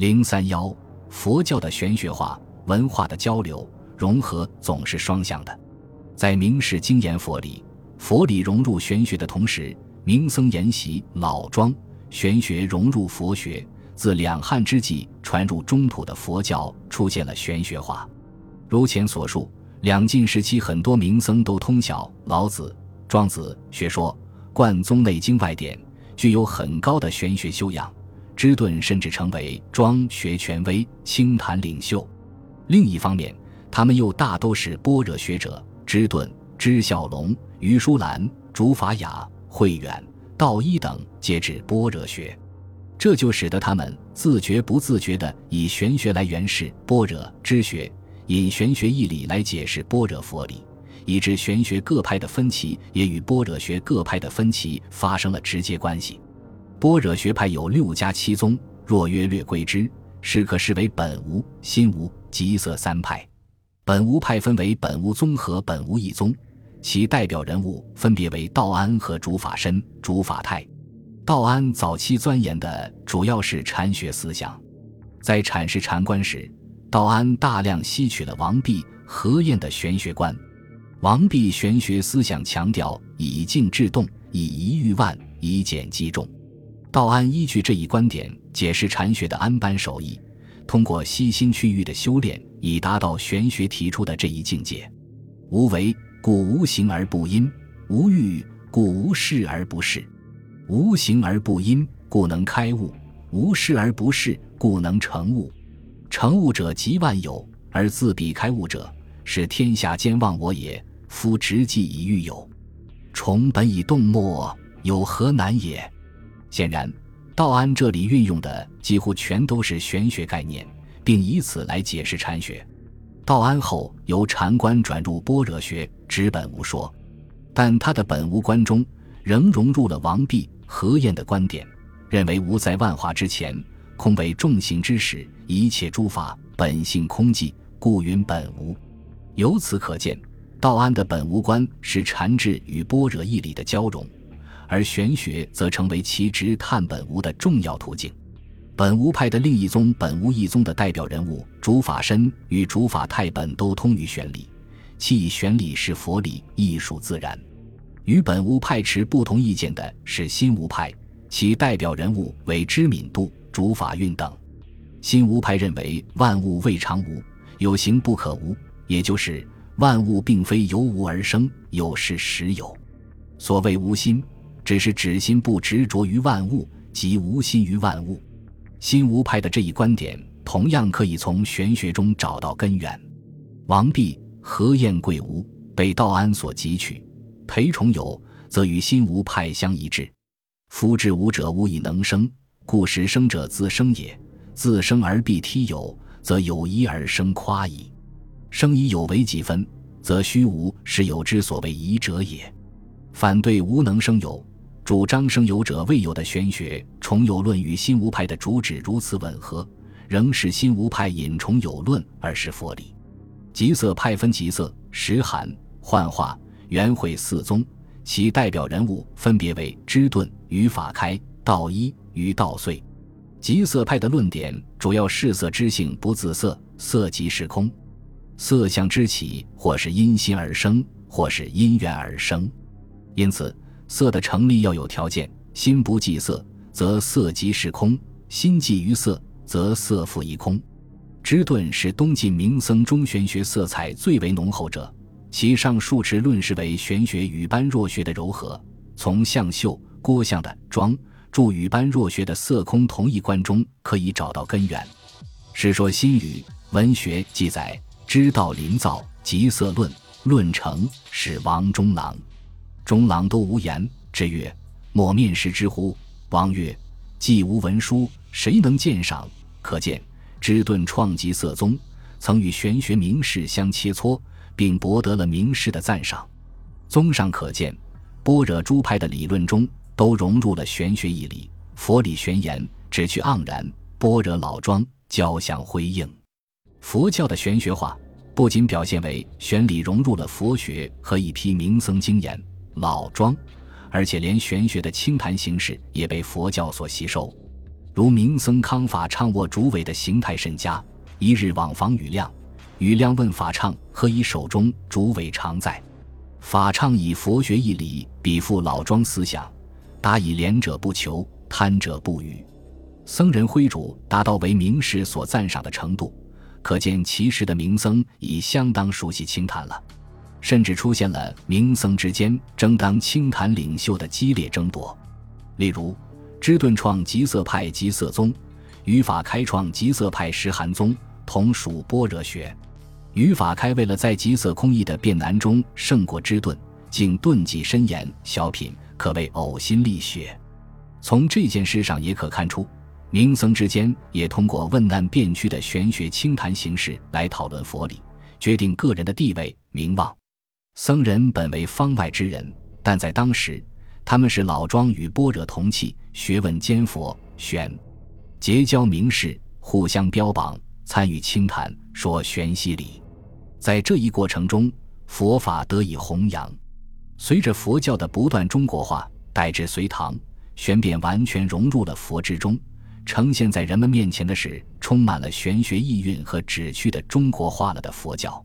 零三幺，佛教的玄学化、文化的交流融合总是双向的。在明世经研佛理，佛理融入玄学的同时，明僧研习老庄，玄学融入佛学。自两汉之际传入中土的佛教出现了玄学化。如前所述，两晋时期很多名僧都通晓老子、庄子学说，贯宗内经外典，具有很高的玄学修养。芝顿甚至成为庄学权威、清谈领袖。另一方面，他们又大都是般若学者。芝顿、支孝龙、余叔兰、竺法雅、慧远、道一等皆指般若学。这就使得他们自觉不自觉地以玄学来诠释般若之学，以玄学义理来解释般若佛理，以致玄学各派的分歧也与般若学各派的分歧发生了直接关系。般若学派有六家七宗，若约略归之，是可视为本无、心无、极色三派。本无派分为本无宗和本无一宗，其代表人物分别为道安和竺法身、竺法泰。道安早期钻研的主要是禅学思想，在阐释禅观时，道安大量吸取了王弼、何晏的玄学观。王弼玄学思想强调以静制动，以一御万，以简击众。道安依据这一观点解释禅学的安般手艺，通过悉心区域的修炼，以达到玄学提出的这一境界：无为故无形而不因，无欲故无事而不是。无形而不因，故能开悟；无事而不是，故能成悟。成悟者即万有，而自彼开悟者，是天下间忘我也。夫直计以欲有，崇本以动末，有何难也？显然，道安这里运用的几乎全都是玄学概念，并以此来解释禅学。道安后由禅观转入般若学，直本无说，但他的本无观中仍融入了王弼。何晏的观点认为，无在万化之前，空为众行之始，一切诸法本性空寂，故云本无。由此可见，道安的本无观是禅智与般若义理的交融，而玄学则成为其直探本无的重要途径。本无派的另一宗本无一宗的代表人物竺法身与竺法泰本都通于玄理，其以玄理是佛理，艺术自然。与本无派持不同意见的是心无派，其代表人物为知敏度、竺法运等。心无派认为万物未尝无，有形不可无，也就是万物并非由无而生，有是实有。所谓无心，只是指心不执着于万物，即无心于万物。心无派的这一观点，同样可以从玄学中找到根源。王弼、何晏贵无被道安所汲取。裴崇有则与心无派相一致。夫之无者，无以能生，故时生者自生也。自生而必梯有，则有一而生夸矣。生以有为几分，则虚无是有之所谓疑者也。反对无能生有，主张生有者未有的玄学重有论与心无派的主旨如此吻合，仍是心无派引重有论而是佛理。极色派分极色、实寒、幻化。元会四宗，其代表人物分别为知顿、与法开、道一、与道遂。极色派的论点主要是色之性不自色，色即是空。色相之起，或是因心而生，或是因缘而生。因此，色的成立要有条件：心不即色，则色即是空；心即于色，则色复一空。芝顿是东晋名僧中玄学色彩最为浓厚者。其上述持论是为玄学与般若学的柔和，从向秀、郭象的庄注与般若学的色空同一观中可以找到根源。《世说新语》文学记载：知道临造即色论，论成是王中郎。中郎都无言，之曰：“莫面试之乎？”王曰：“既无文书，谁能鉴赏？”可见芝顿创极色宗，曾与玄学名士相切磋。并博得了名士的赞赏。综上可见，般若诸派的理论中都融入了玄学义理，佛理玄言，只趣盎然；般若老庄，交相辉映。佛教的玄学化不仅表现为玄理融入了佛学和一批名僧经言老庄，而且连玄学的清谈形式也被佛教所吸收。如明僧康法畅握竹尾的形态甚佳。一日往访雨亮，雨亮问法畅何以手中竹尾常在？法畅以佛学义理比附老庄思想，答以廉者不求，贪者不语。僧人挥主达到为名士所赞赏的程度，可见其时的名僧已相当熟悉清谈了，甚至出现了名僧之间争当清谈领袖的激烈争夺。例如，支顿创极色派极色宗，语法开创极色派石寒宗，同属般若学。语法开为了在极色空义的辩难中胜过支顿，竟顿己深言小品，可谓呕心沥血。从这件事上也可看出。名僧之间也通过问难辩屈的玄学清谈形式来讨论佛理，决定个人的地位名望。僧人本为方外之人，但在当时，他们是老庄与般若同气，学问兼佛玄，结交名士，互相标榜，参与清谈，说玄息理。在这一过程中，佛法得以弘扬。随着佛教的不断中国化，乃至隋唐，玄便完全融入了佛之中。呈现在人们面前的是充满了玄学意蕴和旨趣的中国化了的佛教。